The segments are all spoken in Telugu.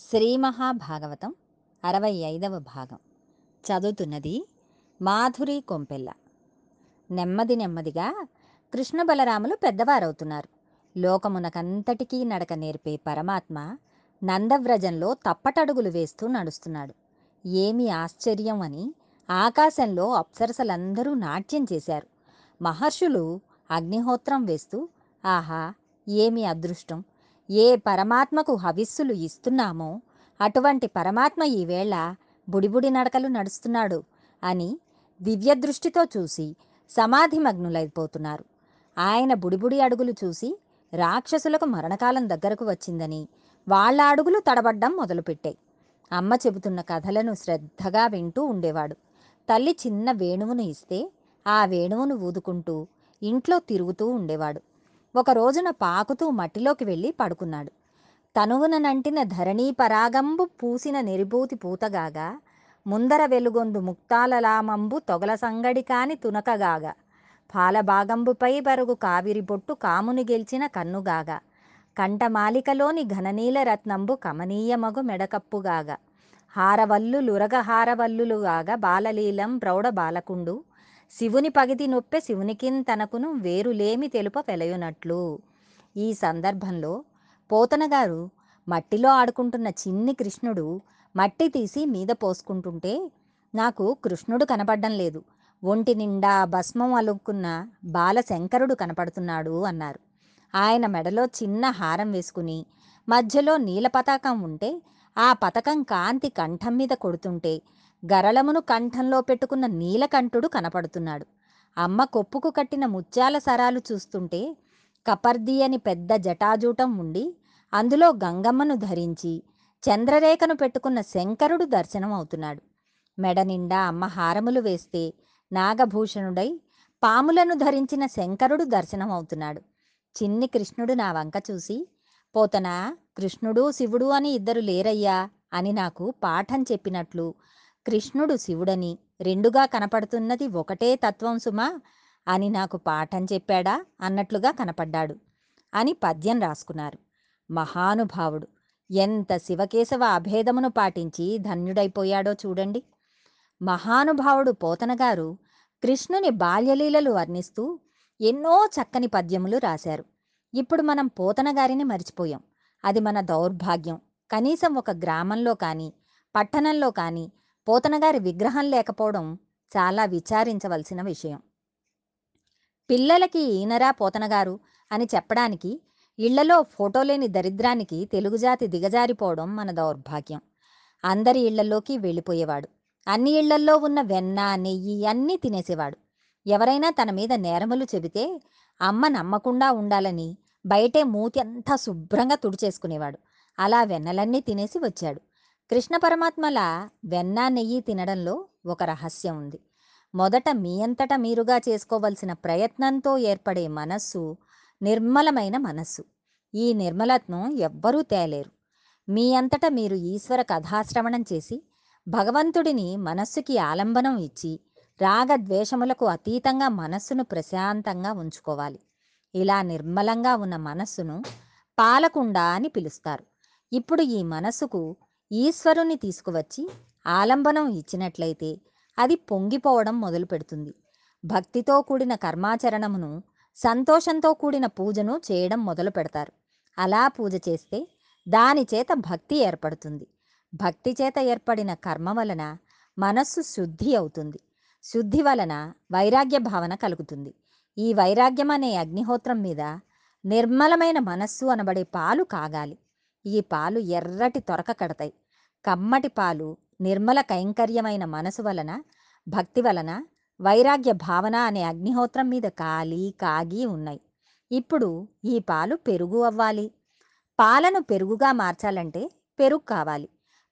శ్రీ మహాభాగవతం అరవై ఐదవ భాగం. చదువుతున్నది మాధురి కొంపెల్ల. నెమ్మది నెమ్మదిగా కృష్ణ బలరాములు పెద్దవారవుతున్నారు. లోకమునకంతటికీ నడక నేర్పే పరమాత్మ నందవ్రజంలో తప్పటడుగులు వేస్తూ నడుస్తున్నాడు. ఏమి ఆశ్చర్యం అని ఆకాశంలో అప్సరసలందరూ నాట్యం చేశారు. మహర్షులు అగ్నిహోత్రం వేస్తూ ఆహా ఏమి అదృష్టం! ఏ పరమాత్మకు హవిస్సులు ఇస్తున్నామో అటువంటి పరమాత్మ ఈవేళ బుడిబుడి నడకలు నడుస్తున్నాడు అని దివ్యదృష్టితో చూసి సమాధిమగ్నులైపోతున్నారు ఆయన బుడిబుడి అడుగులు చూసి రాక్షసులకు మరణకాలం దగ్గరకు వచ్చిందని వాళ్ళ అడుగులు తడబడ్డం మొదలుపెట్టాయి. అమ్మ చెబుతున్న కథలను శ్రద్ధగా వింటూ ఉండేవాడు. తల్లి చిన్న వేణువును ఇస్తే ఆ వేణువును ఊదుకుంటూ ఇంట్లో తిరుగుతూ ఉండేవాడు. ఒక రోజున పాకుతూ మట్టిలోకి వెళ్ళి పడుకున్నాడు. తనువున నంటిన ధరణీ పరాగంబు పూసిన నిర్భూతి పూతగాగా ముందర వెలుగొందు ముక్తాలలామంబు తొగల సంగడి కాని తునకగాగా పాలభాగంబుపై బరుగు కావిరి బొట్టు కాముని గెలిచిన కన్నుగాగా కంఠమాలికలోని ఘననీల రత్నంబు కమనీయమగు మెడకప్పుగాగా హారవల్లులురగ హారవల్లులుగాగా బాలలీలం ప్రౌఢ బాలకుండు శివుని పగిది నొప్పె శివునికిన్ తనకును వేరులేమి తెలుప వెలయునట్లు. ఈ సందర్భంలో పోతనగారు మట్టిలో ఆడుకుంటున్న చిన్ని కృష్ణుడు మట్టి తీసి మీద పోసుకుంటుంటే నాకు కృష్ణుడు కనపడడం లేదు. ఒంటి నిండా భస్మం అలుక్కున్న బాలశంకరుడు కనపడుతున్నాడు అన్నారు. ఆయన మెడలో చిన్న హారం వేసుకుని మధ్యలో నీల పతాకం ఉంటే ఆ పతకం కాంతి కంఠం మీద కొడుతుంటే గరళమును కంఠంలో పెట్టుకున్న నీలకంఠుడు కనపడుతున్నాడు. అమ్మ కొప్పుకు కట్టిన ముత్యాల సరాలు చూస్తుంటే కపర్ది అని పెద్ద జటాజూటం ఉండి అందులో గంగమ్మను ధరించి చంద్రరేఖను పెట్టుకున్న శంకరుడు దర్శనం అవుతున్నాడు మెడ నిండా అమ్మ హారములు వేస్తే నాగభూషణుడై పాములను ధరించిన శంకరుడు దర్శనం అవుతున్నాడు చిన్ని కృష్ణుడు నా వంక చూసి పోతనా కృష్ణుడు శివుడు అని ఇద్దరు లేరయ్యా అని నాకు పాఠం చెప్పినట్లు కృష్ణుడు శివుడని. రెండుగా కనపడుతున్నది ఒకటే తత్వం సుమా? అని నాకు పాఠం చెప్పాడా? అన్నట్లుగా కనపడ్డాడు. అని పద్యం రాసుకున్నారు. మహానుభావుడు ఎంత శివకేశవ అభేదమును పాటించి ధన్యుడైపోయాడో చూడండి. మహానుభావుడు పోతనగారు కృష్ణుని బాల్యలీలలు వర్ణిస్తూ ఎన్నో చక్కని పద్యములు రాశారు. ఇప్పుడు మనం పోతనగారిని మర్చిపోయాం. అది మన దౌర్భాగ్యం. కనీసం ఒక గ్రామంలో కానీ పట్టణంలో కానీ పోతనగారి విగ్రహం లేకపోవడం చాలా విచారించవలసిన విషయం. పిల్లలకి ఈనరా పోతనగారు అని చెప్పడానికి ఇళ్ళలో ఫోటో లేని దరిద్రానికి తెలుగుజాతి దిగజారిపోవడం మన దౌర్భాగ్యం. అందరి ఇళ్ళలోకి వెళ్ళిపోయేవాడు. అన్ని ఇళ్ళల్లో ఉన్న వెన్న నెయ్యి అన్నీ తినేసేవాడు. ఎవరైనా తన మీద నేరములు చెబితే అమ్మ నమ్మకుండా ఉండాలని బయటే మూతి అంతా శుభ్రంగా తుడిచేసుకునేవాడు. అలా వెన్నలన్నీ తినేసి వచ్చాడు. కృష్ణ పరమాత్మల వెన్న నెయ్యి తినడంలో ఒక రహస్యం ఉంది. మొదట మీ అంతటా మీరుగా చేసుకోవలసిన ప్రయత్నంతో ఏర్పడే మనస్సు నిర్మలమైన మనస్సు. ఈ నిర్మలత్వం ఎవ్వరూ తేలేరు. మీ అంతటా మీరు ఈశ్వర కథాశ్రవణం చేసి భగవంతుడిని మనస్సుకి ఆలంబనం ఇచ్చి రాగద్వేషములకు అతీతంగా మనస్సును ప్రశాంతంగా ఉంచుకోవాలి. ఇలా నిర్మలంగా ఉన్న మనస్సును పాలకుండ అని పిలుస్తారు. ఇప్పుడు ఈ మనస్సుకు ఈశ్వరుని తీసుకువచ్చి ఆలంబనం ఇచ్చినట్లయితే అది పొంగిపోవడం మొదలు పెడుతుంది భక్తితో కూడిన కర్మాచరణమును సంతోషంతో కూడిన పూజను చేయడం మొదలు పెడతారు అలా పూజ చేస్తే దాని చేత భక్తి ఏర్పడుతుంది. భక్తి చేత ఏర్పడిన కర్మ వలన మనస్సు శుద్ధి అవుతుంది. శుద్ధి వలన వైరాగ్య భావన కలుగుతుంది. ఈ వైరాగ్యం అనే అగ్నిహోత్రం మీద నిర్మలమైన మనస్సు అనబడే పాలు కాగాలి. ఈ పాలు ఎర్రటి తొరక కడతాయి. కమ్మటి పాలు నిర్మల కైంకర్యమైన మనసు వలన భక్తి వలన వైరాగ్య భావన అనే అగ్నిహోత్రం మీద కాలి కాగి ఉన్నాయి. ఇప్పుడు ఈ పాలు పెరుగు అవ్వాలి. పాలను పెరుగుగా మార్చాలంటే పెరుగు కావాలి.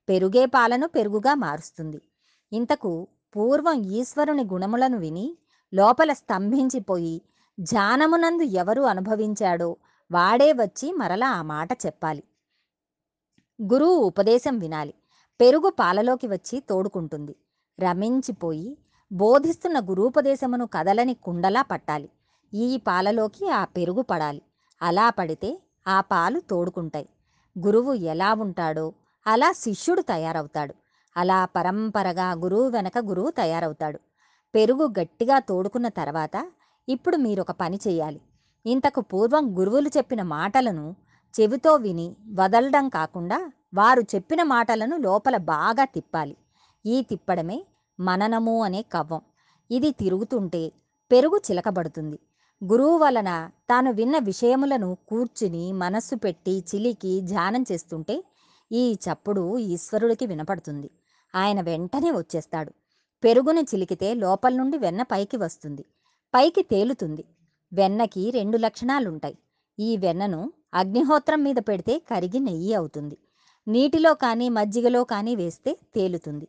పెరుగే పాలను పెరుగుగా మారుస్తుంది. ఇంతకు పూర్వం ఈశ్వరుని గుణములను విని లోపల స్తంభించిపోయి జానమునందు ఎవరు అనుభవించాడో వాడే వచ్చి మరలా ఆ మాట చెప్పాలి. గురువు ఉపదేశం వినాలి. పెరుగు పాలలోకి వచ్చి తోడుకుంటుంది. రమించిపోయి బోధిస్తున్న గురూపదేశమును కదలని కుండలా పట్టాలి. ఈ పాలలోకి ఆ పెరుగు పడాలి. అలా పడితే ఆ పాలు తోడుకుంటాయి. గురువు ఎలా ఉంటాడో అలా శిష్యుడు తయారవుతాడు. అలా పరంపరగా గురువు వెనక గురువు తయారవుతాడు. పెరుగు గట్టిగా తోడుకున్న తర్వాత ఇప్పుడు మీరొక పని చేయాలి. ఇంతకు పూర్వం గురువులు చెప్పిన మాటలను చెవితో విని వదలడం కాకుండా వారు చెప్పిన మాటలను లోపల బాగా తిప్పాలి. ఈ తిప్పడమే మననము అనే కవ్వం. ఇది తిరుగుతుంటే పెరుగు చిలకబడుతుంది. గురువు వలన తాను విన్న విషయములను కూర్చుని మనస్సు పెట్టి చిలికి ధ్యానం చేస్తుంటే ఈ చప్పుడు ఈశ్వరుడికి వినపడుతుంది. ఆయన వెంటనే వచ్చేస్తాడు. పెరుగుని చిలికితే లోపల నుండి వెన్న పైకి వస్తుంది. పైకి తేలుతుంది. వెన్నకి రెండు లక్షణాలుంటాయి. ఈ వెన్నను అగ్నిహోత్రం మీద పెడితే కరిగి నెయ్యి అవుతుంది. నీటిలో కానీ మజ్జిగలో కానీ వేస్తే తేలుతుంది.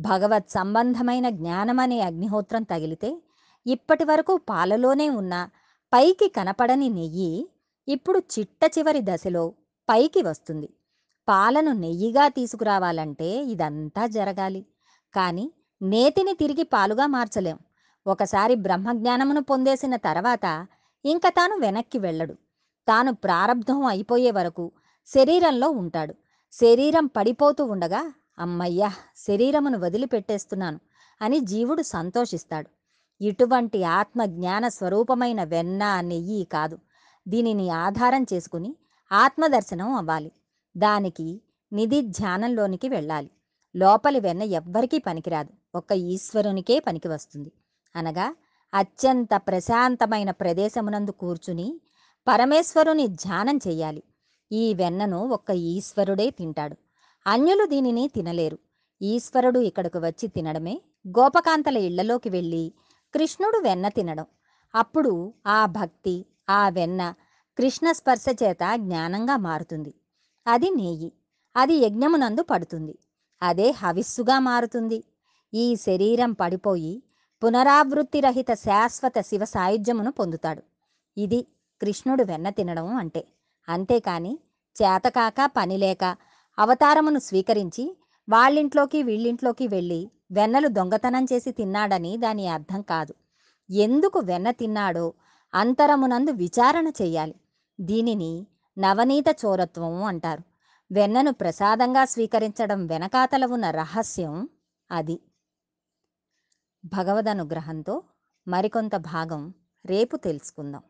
భగవత్ సంబంధమైన జ్ఞానమనే అగ్నిహోత్రం తగిలితే ఇప్పటి వరకు పాలలోనే ఉన్న పైకి కనపడని నెయ్యి ఇప్పుడు చిట్ట చివరి దశలో పైకి వస్తుంది. పాలను నెయ్యిగా తీసుకురావాలంటే ఇదంతా జరగాలి. కానీ నేతిని తిరిగి పాలుగా మార్చలేం. ఒకసారి బ్రహ్మజ్ఞానమును పొందేసిన తర్వాత ఇంక తాను వెనక్కి వెళ్ళడు. తాను ప్రారంధం అయిపోయే వరకు శరీరంలో ఉంటాడు. శరీరం పడిపోతూ ఉండగా అమ్మయ్యా శరీరమును వదిలిపెట్టేస్తున్నాను అని జీవుడు సంతోషిస్తాడు. ఇటువంటి ఆత్మ జ్ఞాన స్వరూపమైన వెన్న నెయ్యి కాదు. దీనిని ఆధారం చేసుకుని ఆత్మదర్శనం అవ్వాలి. దానికి నిధి ధ్యానంలోనికి వెళ్ళాలి. లోపలి వెన్న ఎవ్వరికీ పనికిరాదు. ఒక్క ఈశ్వరునికే పనికి వస్తుంది అనగా అత్యంత ప్రశాంతమైన ప్రదేశమునందు కూర్చుని పరమేశ్వరుని ధ్యానం చెయ్యాలి. ఈ వెన్నను ఒక్క ఈశ్వరుడే తింటాడు. అన్యులు దీనిని తినలేరు. ఈశ్వరుడు ఇక్కడకు వచ్చి తినడమే గోపకాంతల ఇళ్ళలోకి వెళ్ళి కృష్ణుడు వెన్న తినడం. అప్పుడు ఆ భక్తి ఆ వెన్న కృష్ణ స్పర్శ చేత జ్ఞానంగా మారుతుంది. అది నెయ్యి అది యజ్ఞమునందు పడుతుంది. అదే హవిస్సుగా మారుతుంది. ఈ శరీరం పడిపోయి పునరావృత్తి రహిత శాశ్వత శివ సాయుధ్యమును పొందుతాడు. ఇది కృష్ణుడు వెన్న తినడం అంటే. అంతేకాని చేతకాక పనిలేక అవతారమును స్వీకరించి వాళ్ళింట్లోకి వీళ్ళింట్లోకి వెళ్ళి వెన్నలు దొంగతనం చేసి తిన్నాడని దాని అర్థం కాదు. ఎందుకు వెన్న తిన్నాడో అంతరమునందు విచారణ చేయాలి దీనిని నవనీత చోరత్వం అంటారు. వెన్నను ప్రసాదంగా స్వీకరించడం వెనకాతల ఉన్న రహస్యం అది. భగవదనుగ్రహంతో మరికొంత భాగం రేపు తెలుసుకుందాం.